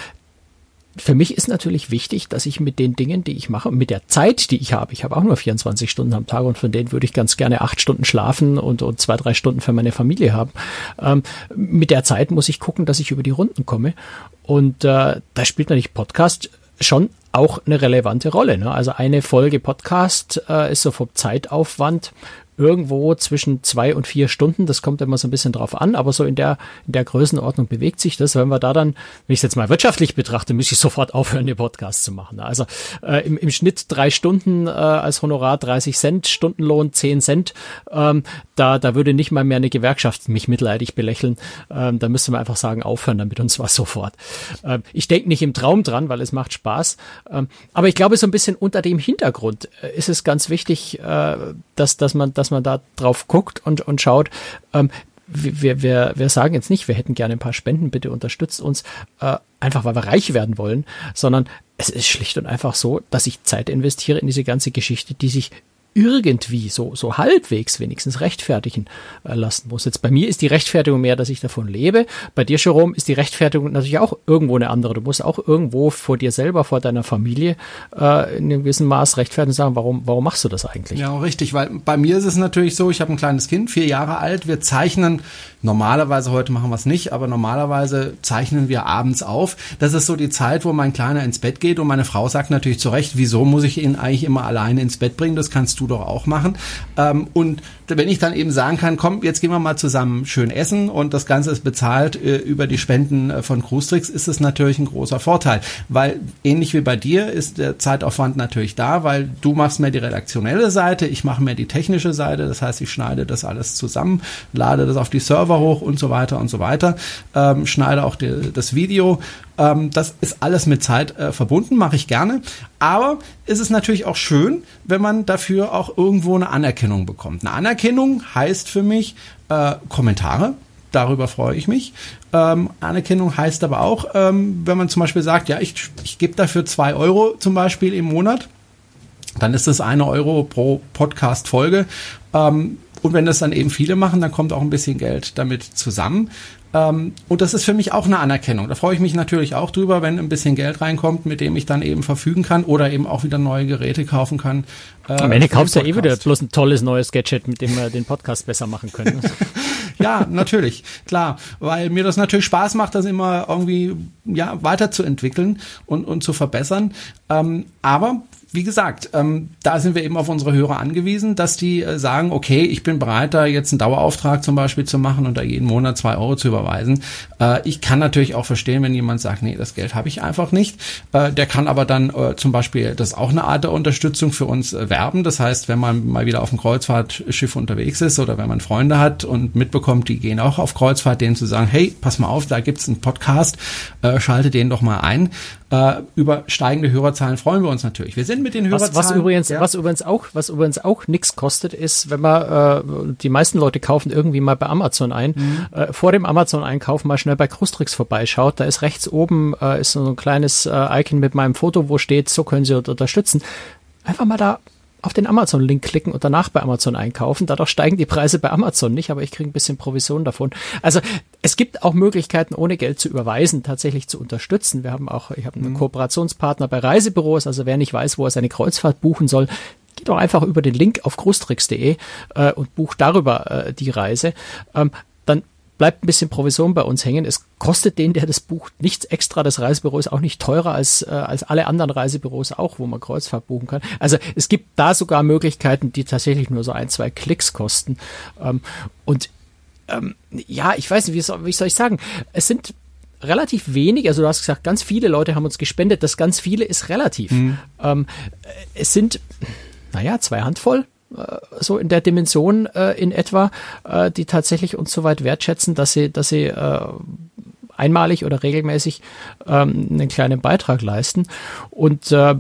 Speaker 3: für mich ist natürlich wichtig, dass ich mit den Dingen, die ich mache, mit der Zeit, die ich habe, ich habe auch nur 24 Stunden am Tag und von denen würde ich ganz gerne acht Stunden schlafen und, und zwei, drei Stunden für meine Familie haben. Ähm, mit der Zeit muss ich gucken, dass ich über die Runden komme. Und äh, da spielt natürlich Podcast schon auch eine relevante Rolle. Ne? Also eine Folge Podcast äh, ist so vom Zeitaufwand irgendwo zwischen zwei und vier Stunden. Das kommt immer so ein bisschen drauf an, aber so in der, in der Größenordnung bewegt sich das. Wenn wir da dann, wenn ich es jetzt mal wirtschaftlich betrachte, müsste ich sofort aufhören, den Podcast zu machen. Also äh, im, im Schnitt drei Stunden äh, als Honorar 30 Cent, Stundenlohn 10 Cent. Ähm, da, da würde nicht mal mehr eine Gewerkschaft mich mitleidig belächeln. Ähm, da müsste man einfach sagen, aufhören damit und zwar sofort. Ähm, ich denke nicht im Traum dran, weil es macht Spaß. Ähm, aber ich glaube, so ein bisschen unter dem Hintergrund äh, ist es ganz wichtig, äh, dass, dass man, dass man da drauf guckt und, und schaut, ähm, wir, wir, wir sagen jetzt nicht, wir hätten gerne ein paar Spenden, bitte unterstützt uns, äh, einfach weil wir reich werden wollen, sondern es ist schlicht und einfach so, dass ich Zeit investiere in diese ganze Geschichte, die sich irgendwie so, so halbwegs wenigstens rechtfertigen äh, lassen muss. Jetzt bei mir ist die Rechtfertigung mehr, dass ich davon lebe. Bei dir, Jerome, ist die Rechtfertigung natürlich auch irgendwo eine andere. Du musst auch irgendwo vor dir selber, vor deiner Familie äh, in einem gewissen Maß rechtfertigen und sagen, warum, warum machst du das eigentlich?
Speaker 2: Ja, richtig, weil bei mir ist es natürlich so, ich habe ein kleines Kind, vier Jahre alt, wir zeichnen normalerweise, heute machen wir es nicht, aber normalerweise zeichnen wir abends auf. Das ist so die Zeit, wo mein Kleiner ins Bett geht und meine Frau sagt natürlich zu Recht, wieso muss ich ihn eigentlich immer alleine ins Bett bringen? Das kannst du doch auch machen. Ähm, und wenn ich dann eben sagen kann, komm, jetzt gehen wir mal zusammen schön essen und das Ganze ist bezahlt äh, über die Spenden äh, von Cruistrix, ist es natürlich ein großer Vorteil, weil ähnlich wie bei dir ist der Zeitaufwand natürlich da, weil du machst mir die redaktionelle Seite, ich mache mir die technische Seite, das heißt, ich schneide das alles zusammen, lade das auf die Server hoch und so weiter und so weiter, ähm, schneide auch die, das Video ähm, das ist alles mit Zeit äh, verbunden, mache ich gerne. Aber ist es natürlich auch schön, wenn man dafür auch irgendwo eine Anerkennung bekommt. Eine Anerkennung heißt für mich äh, Kommentare. Darüber freue ich mich. Ähm, Anerkennung heißt aber auch, ähm, wenn man zum Beispiel sagt, ja, ich, ich gebe dafür zwei Euro zum Beispiel im Monat, dann ist das eine Euro pro Podcast-Folge. Ähm, und wenn das dann eben viele machen, dann kommt auch ein bisschen Geld damit zusammen. Ähm, und das ist für mich auch eine Anerkennung. Da freue ich mich natürlich auch drüber, wenn ein bisschen Geld reinkommt, mit dem ich dann eben verfügen kann oder eben auch wieder neue Geräte kaufen kann.
Speaker 3: Äh, Am Ende kaufst du ja eh wieder bloß ein tolles neues Gadget, mit dem wir den Podcast besser machen können. [LAUGHS]
Speaker 2: ja, natürlich, klar, weil mir das natürlich Spaß macht, das immer irgendwie ja weiterzuentwickeln und, und zu verbessern. Ähm, aber wie gesagt, ähm, da sind wir eben auf unsere Hörer angewiesen, dass die äh, sagen, okay, ich bin bereit, da jetzt einen Dauerauftrag zum Beispiel zu machen und da jeden Monat zwei Euro zu überweisen. Äh, ich kann natürlich auch verstehen, wenn jemand sagt, nee, das Geld habe ich einfach nicht. Äh, der kann aber dann äh, zum Beispiel, das ist auch eine Art der Unterstützung für uns äh, werben. Das heißt, wenn man mal wieder auf dem Kreuzfahrtschiff unterwegs ist oder wenn man Freunde hat und mitbekommt, die gehen auch auf Kreuzfahrt, denen zu sagen, hey, pass mal auf, da gibt's einen Podcast, äh, schalte den doch mal ein. Äh, über steigende Hörerzahlen freuen wir uns natürlich. Wir sind mit den Hörerzahlen.
Speaker 3: Was, was übrigens, ja. was übrigens auch, was übrigens auch nichts kostet, ist, wenn man, äh, die meisten Leute kaufen irgendwie mal bei Amazon ein, mhm. äh, vor dem Amazon-Einkauf mal schnell bei Krustrix vorbeischaut. Da ist rechts oben äh, ist so ein kleines äh, Icon mit meinem Foto, wo steht, so können Sie unterstützen. Einfach mal da auf den Amazon-Link klicken und danach bei Amazon einkaufen. Dadurch steigen die Preise bei Amazon nicht, aber ich kriege ein bisschen Provision davon. Also es gibt auch Möglichkeiten, ohne Geld zu überweisen, tatsächlich zu unterstützen. Wir haben auch, ich habe einen mhm. Kooperationspartner bei Reisebüros, also wer nicht weiß, wo er seine Kreuzfahrt buchen soll, geht doch einfach über den Link auf großtricks.de äh, und bucht darüber äh, die Reise. Ähm, bleibt ein bisschen Provision bei uns hängen. Es kostet den, der das bucht, nichts extra. Das Reisebüro ist auch nicht teurer als, äh, als alle anderen Reisebüros auch, wo man Kreuzfahrt buchen kann. Also es gibt da sogar Möglichkeiten, die tatsächlich nur so ein, zwei Klicks kosten. Ähm, und ähm, ja, ich weiß nicht, wie, soll, wie soll ich sagen? Es sind relativ wenig, also du hast gesagt, ganz viele Leute haben uns gespendet. Das ganz viele ist relativ. Mhm. Ähm, es sind, naja, zwei Handvoll so in der Dimension äh, in etwa, äh, die tatsächlich uns so weit wertschätzen, dass sie, dass sie äh, einmalig oder regelmäßig ähm, einen kleinen Beitrag leisten. Und äh,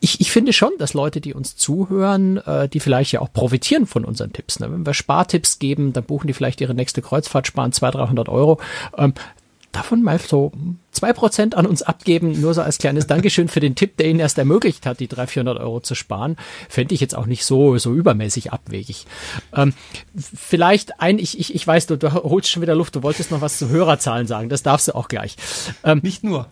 Speaker 3: ich, ich finde schon, dass Leute, die uns zuhören, äh, die vielleicht ja auch profitieren von unseren Tipps. Ne? Wenn wir Spartipps geben, dann buchen die vielleicht ihre nächste Kreuzfahrt, sparen 200, 300 Euro. Ähm, davon mal so zwei Prozent an uns abgeben, nur so als kleines Dankeschön für den Tipp, der Ihnen erst ermöglicht hat, die 300, 400 Euro zu sparen, fände ich jetzt auch nicht so, so übermäßig abwegig. Ähm, vielleicht ein, ich, ich, ich weiß, du, du holst schon wieder Luft, du wolltest noch was zu Hörerzahlen sagen, das darfst du auch gleich.
Speaker 2: Ähm, nicht nur.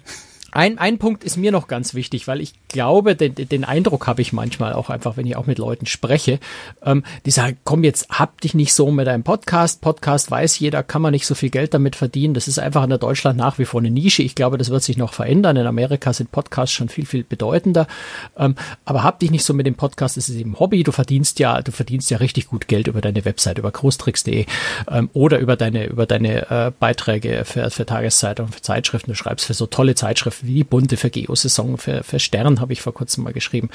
Speaker 3: Ein, ein Punkt ist mir noch ganz wichtig, weil ich glaube, den, den Eindruck habe ich manchmal auch einfach, wenn ich auch mit Leuten spreche, ähm, die sagen, komm jetzt, hab dich nicht so mit deinem Podcast. Podcast weiß jeder, kann man nicht so viel Geld damit verdienen. Das ist einfach in der Deutschland nach wie vor eine Nische. Ich glaube, das wird sich noch verändern. In Amerika sind Podcasts schon viel, viel bedeutender. Ähm, aber hab dich nicht so mit dem Podcast, das ist eben Hobby. Du verdienst ja, du verdienst ja richtig gut Geld über deine Website, über großtricks.de ähm, oder über deine, über deine äh, Beiträge für, für Tageszeitungen, für Zeitschriften. Du schreibst für so tolle Zeitschriften wie Bunte für Geosaison, für, für Stern habe ich vor kurzem mal geschrieben.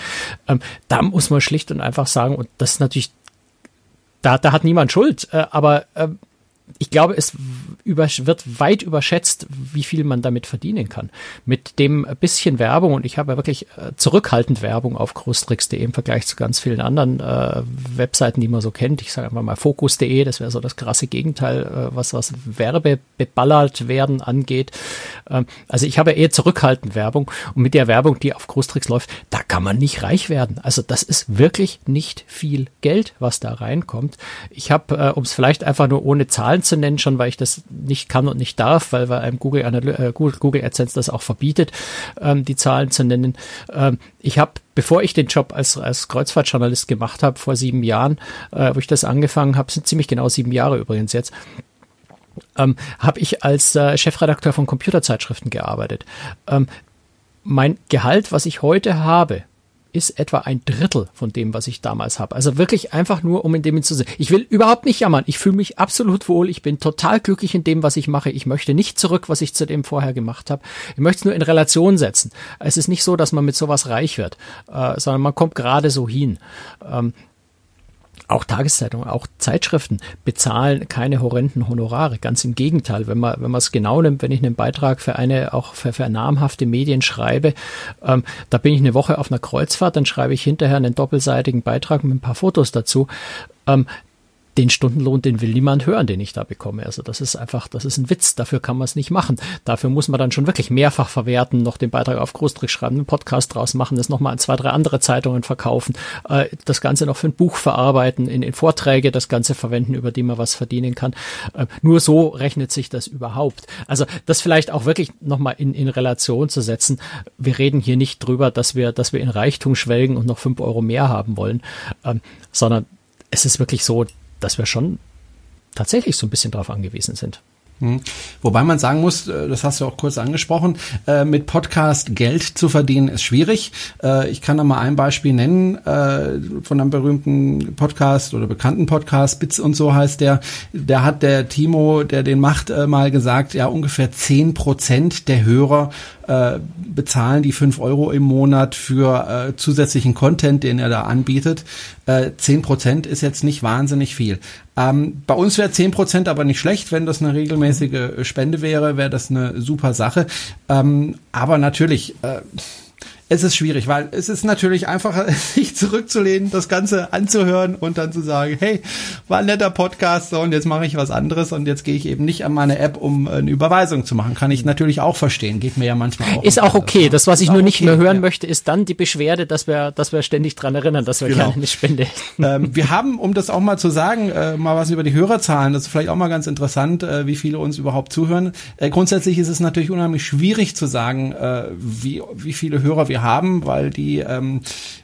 Speaker 3: Ähm, da muss man schlicht und einfach sagen, und das ist natürlich, da, da hat niemand Schuld, äh, aber äh, ich glaube, es wird weit überschätzt, wie viel man damit verdienen kann. Mit dem bisschen Werbung, und ich habe wirklich äh, zurückhaltend Werbung auf großtricks.de im Vergleich zu ganz vielen anderen äh, Webseiten, die man so kennt. Ich sage einfach mal Fokus.de, das wäre so das krasse Gegenteil, äh, was, was Werbe beballert werden angeht. Ähm, also ich habe eher zurückhaltend Werbung und mit der Werbung, die auf Großtricks läuft, da kann man nicht reich werden. Also das ist wirklich nicht viel Geld, was da reinkommt. Ich habe, äh, um es vielleicht einfach nur ohne Zahlen zu nennen, schon weil ich das nicht kann und nicht darf, weil, weil einem Google, äh, Google AdSense das auch verbietet, ähm, die Zahlen zu nennen. Ähm, ich habe bevor ich den Job als, als Kreuzfahrtjournalist gemacht habe, vor sieben Jahren, äh, wo ich das angefangen habe, sind ziemlich genau sieben Jahre übrigens jetzt, ähm, habe ich als äh, Chefredakteur von Computerzeitschriften gearbeitet. Ähm, mein Gehalt, was ich heute habe, ist etwa ein Drittel von dem, was ich damals habe. Also wirklich einfach nur, um in dem zu sehen. Ich will überhaupt nicht jammern. Ich fühle mich absolut wohl. Ich bin total glücklich in dem, was ich mache. Ich möchte nicht zurück, was ich zu dem vorher gemacht habe. Ich möchte es nur in Relation setzen. Es ist nicht so, dass man mit sowas reich wird, äh, sondern man kommt gerade so hin. Ähm, auch Tageszeitungen, auch Zeitschriften bezahlen keine horrenden Honorare. Ganz im Gegenteil, wenn man wenn man es genau nimmt, wenn ich einen Beitrag für eine auch für, für namhafte Medien schreibe, ähm, da bin ich eine Woche auf einer Kreuzfahrt, dann schreibe ich hinterher einen doppelseitigen Beitrag mit ein paar Fotos dazu. Ähm, den Stundenlohn, den will niemand hören, den ich da bekomme. Also das ist einfach, das ist ein Witz. Dafür kann man es nicht machen. Dafür muss man dann schon wirklich mehrfach verwerten, noch den Beitrag auf Großdruck schreiben, einen Podcast draus machen, das nochmal an zwei, drei andere Zeitungen verkaufen, äh, das Ganze noch für ein Buch verarbeiten, in, in Vorträge das Ganze verwenden, über die man was verdienen kann. Äh, nur so rechnet sich das überhaupt. Also das vielleicht auch wirklich nochmal in, in Relation zu setzen. Wir reden hier nicht drüber, dass wir, dass wir in Reichtum schwelgen und noch fünf Euro mehr haben wollen, ähm, sondern es ist wirklich so, dass wir schon tatsächlich so ein bisschen drauf angewiesen sind.
Speaker 2: Hm. Wobei man sagen muss, äh, das hast du auch kurz angesprochen, äh, mit Podcast Geld zu verdienen ist schwierig. Äh, ich kann da mal ein Beispiel nennen von einem berühmten Podcast oder bekannten Podcast, Bits und so heißt der. Der hat der Timo, der den macht, mal gesagt, ja ungefähr zehn Prozent der Hörer bezahlen die fünf Euro im Monat für zusätzlichen Content, den er da anbietet. Zehn Prozent ist jetzt nicht wahnsinnig viel. Ähm, bei uns wäre 10% aber nicht schlecht, wenn das eine regelmäßige Spende wäre, wäre das eine super Sache. Ähm, aber natürlich, äh, es ist schwierig, weil es ist natürlich einfacher, [LAUGHS] sich zurückzulehnen, das Ganze anzuhören und dann zu sagen, hey, war ein netter Podcast und jetzt mache ich was anderes und jetzt gehe ich eben nicht an meine App, um eine Überweisung zu machen. Kann ich natürlich auch verstehen. Geht mir ja manchmal auch.
Speaker 3: Ist auch okay. Das, was ich nur nicht okay, mehr hören ja. möchte, ist dann die Beschwerde, dass wir, dass wir ständig dran erinnern, dass wir genau. gerne eine Spende.
Speaker 2: Ähm, wir haben, um das auch mal zu sagen, äh, mal was über die Hörerzahlen. Das ist vielleicht auch mal ganz interessant, äh, wie viele uns überhaupt zuhören. Äh, grundsätzlich ist es natürlich unheimlich schwierig zu sagen, äh, wie, wie viele Hörer wir haben, weil die ähm,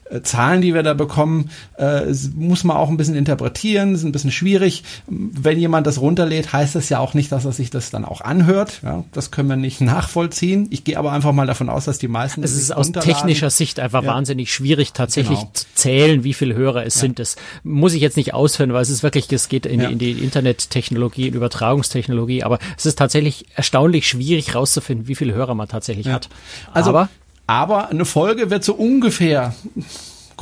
Speaker 2: äh, Zahlen, die wir da bekommen, äh, muss man auch ein bisschen interpretieren, ist ein bisschen schwierig. Wenn jemand das runterlädt, heißt das ja auch nicht, dass er sich das dann auch anhört. Ja, das können wir nicht nachvollziehen. Ich gehe aber einfach mal davon aus, dass die meisten.
Speaker 3: Es ist aus technischer Sicht einfach ja. wahnsinnig schwierig, tatsächlich genau. zu zählen, wie viele Hörer es ja. sind. Das muss ich jetzt nicht ausführen, weil es ist wirklich, es geht in, in die Internettechnologie, in Übertragungstechnologie, aber es ist tatsächlich erstaunlich schwierig rauszufinden, wie viele Hörer man tatsächlich hat.
Speaker 2: Also, aber aber eine Folge wird so ungefähr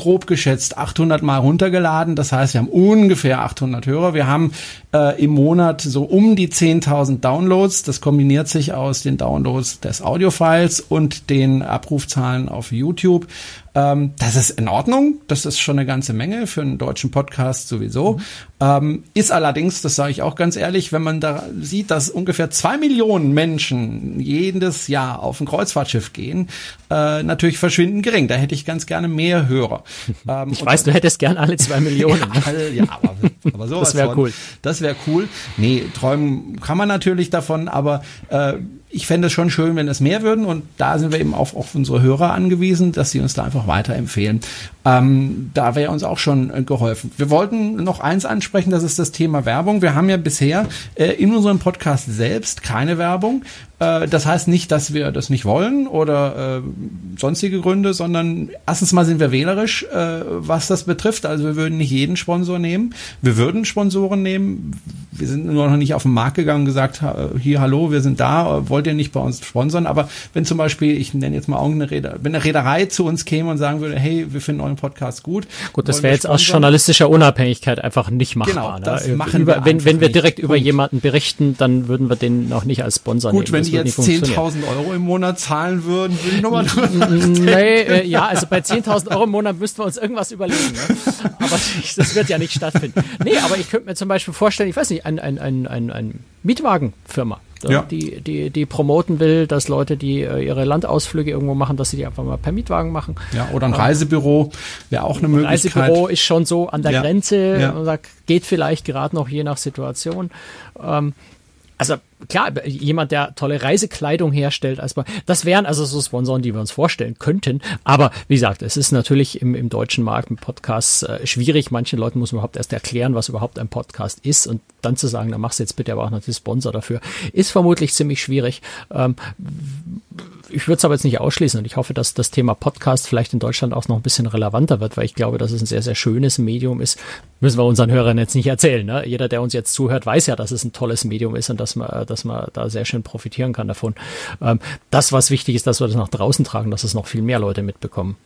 Speaker 2: grob geschätzt 800 Mal runtergeladen. Das heißt, wir haben ungefähr 800 Hörer. Wir haben äh, im Monat so um die 10.000 Downloads. Das kombiniert sich aus den Downloads des Audiofiles und den Abrufzahlen auf YouTube. Ähm, das ist in Ordnung. Das ist schon eine ganze Menge für einen deutschen Podcast sowieso. Mhm. Ähm, ist allerdings, das sage ich auch ganz ehrlich, wenn man da sieht, dass ungefähr zwei Millionen Menschen jedes Jahr auf ein Kreuzfahrtschiff gehen, äh, natürlich verschwinden gering. Da hätte ich ganz gerne mehr Hörer. [LAUGHS]
Speaker 3: Ähm, ich weiß, du hättest gern alle zwei Millionen. [LAUGHS]
Speaker 2: ja, ne? ja aber, aber [LAUGHS] sowas
Speaker 3: Das wäre cool.
Speaker 2: Das wäre cool. Nee, träumen kann man natürlich davon, aber äh, ich fände es schon schön, wenn es mehr würden und da sind wir eben auch auf unsere Hörer angewiesen, dass sie uns da einfach weiterempfehlen. Ähm, da wäre uns auch schon äh, geholfen. Wir wollten noch eins ansprechen, das ist das Thema Werbung. Wir haben ja bisher äh, in unserem Podcast selbst keine Werbung. Äh, das heißt nicht, dass wir das nicht wollen oder äh, sonstige Gründe, sondern erstens mal sind wir wählerisch äh, was das betrifft. Also wir würden nicht jeden Sponsor nehmen. Wir würden Sponsoren nehmen. Wir sind nur noch nicht auf den Markt gegangen und gesagt, hier, hallo, wir sind da, wollt ihr nicht bei uns sponsern? Aber wenn zum Beispiel, ich nenne jetzt mal irgendeine Reederei, wenn eine Reederei zu uns käme und sagen würde, hey, wir finden euren Podcast gut.
Speaker 3: Gut, das wäre jetzt aus journalistischer Unabhängigkeit einfach nicht machbar.
Speaker 2: Genau, das
Speaker 3: ne?
Speaker 2: machen
Speaker 3: über,
Speaker 2: wir
Speaker 3: wenn, wenn wir
Speaker 2: nicht.
Speaker 3: direkt über
Speaker 2: Punkt.
Speaker 3: jemanden berichten, dann würden wir den noch nicht als Sponsor
Speaker 2: Gut,
Speaker 3: nehmen.
Speaker 2: wenn
Speaker 3: Das
Speaker 2: die jetzt
Speaker 3: nicht funktionieren.
Speaker 2: 10.000 Euro im Monat zahlen würden, würde ich nochmal [LAUGHS]
Speaker 3: Nee, äh, ja, also bei 10.000 Euro im Monat müssten wir uns irgendwas überlegen. Ne? Aber ich, [LAUGHS] das wird ja nicht stattfinden. Nee, aber ich könnte mir zum Beispiel vorstellen, ich weiß nicht, ein, ein, ein, ein, ein Mietwagenfirma,
Speaker 2: Ja.
Speaker 3: die, die, die promoten will, dass Leute, die äh, ihre Landausflüge irgendwo machen, dass sie die einfach mal per Mietwagen machen.
Speaker 2: Ja, oder ein Reisebüro wäre auch eine Möglichkeit.
Speaker 3: Reisebüro ist schon so an der
Speaker 2: Ja.
Speaker 3: Grenze,
Speaker 2: Ja.
Speaker 3: geht vielleicht gerade noch je nach Situation. Ähm, also klar, jemand, der tolle Reisekleidung herstellt, als das wären also so Sponsoren, die wir uns vorstellen könnten. Aber wie gesagt, es ist natürlich im, im deutschen Markt mit Podcasts äh, schwierig. Manchen Leuten muss man überhaupt erst erklären, was überhaupt ein Podcast ist und dann zu sagen, dann machst du jetzt bitte aber auch noch den Sponsor dafür, ist vermutlich ziemlich schwierig. Ähm, ich würde es aber jetzt nicht ausschließen und ich hoffe, dass das Thema Podcast vielleicht in Deutschland auch noch ein bisschen relevanter wird, weil ich glaube, dass es ein sehr, sehr schönes Medium ist. Müssen wir unseren Hörern jetzt nicht erzählen. Ne? Jeder, der uns jetzt zuhört, weiß ja, dass es ein tolles Medium ist und dass man, dass man da sehr schön profitieren kann davon. Ähm, das, was wichtig ist, dass wir das nach draußen tragen, dass es noch viel mehr Leute mitbekommen.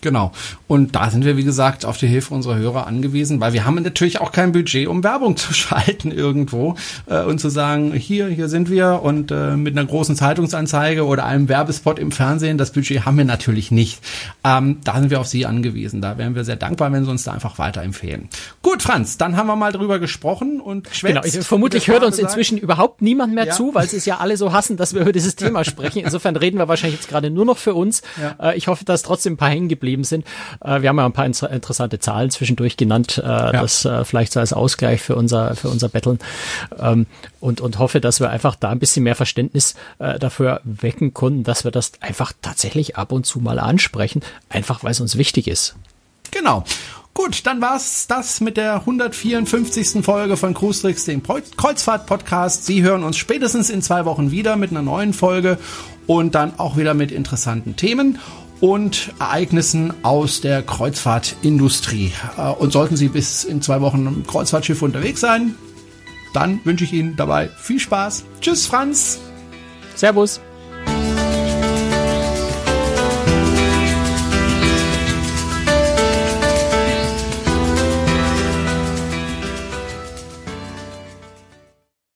Speaker 2: Genau. Und da sind wir, wie gesagt, auf die Hilfe unserer Hörer angewiesen, weil wir haben natürlich auch kein Budget, um Werbung [LAUGHS] zu schalten irgendwo äh, und zu sagen, hier, hier sind wir und äh, mit einer großen Zeitungsanzeige oder einem Werbespot im Fernsehen, das Budget haben wir natürlich nicht. Ähm, da sind wir auf Sie angewiesen. Da wären wir sehr dankbar, wenn Sie uns da einfach weiterempfehlen. Gut, Franz, dann haben wir mal drüber gesprochen und
Speaker 3: Genau,
Speaker 2: geschwätzt.
Speaker 3: ich, vermutlich hört uns
Speaker 2: gesagt,
Speaker 3: inzwischen überhaupt niemand mehr
Speaker 2: Ja.
Speaker 3: zu, weil sie es ja alle so hassen, dass wir über dieses Thema sprechen. Insofern reden wir wahrscheinlich jetzt gerade nur noch für uns.
Speaker 2: Ja.
Speaker 3: Äh, ich hoffe, dass trotzdem ein paar hängen geblieben sind. Äh, wir haben ja ein paar inter interessante Zahlen zwischendurch genannt, äh, das äh, vielleicht so als Ausgleich für unser für unser Betteln ähm, und und hoffe, dass wir einfach da ein bisschen mehr Verständnis äh, dafür wecken konnten, dass wir das einfach tatsächlich ab und zu mal ansprechen, einfach weil es uns wichtig ist.
Speaker 2: Genau. Gut, dann war's das mit der 154. Folge von Cruise Tricks, dem Kreuzfahrt-Podcast. Sie hören uns spätestens in zwei Wochen wieder mit einer neuen Folge und dann auch wieder mit interessanten Themen und Ereignissen aus der Kreuzfahrtindustrie. Äh, Und sollten Sie bis in zwei Wochen im Kreuzfahrtschiff unterwegs sein, dann wünsche ich Ihnen dabei viel Spaß. Tschüss, Franz.
Speaker 3: Servus.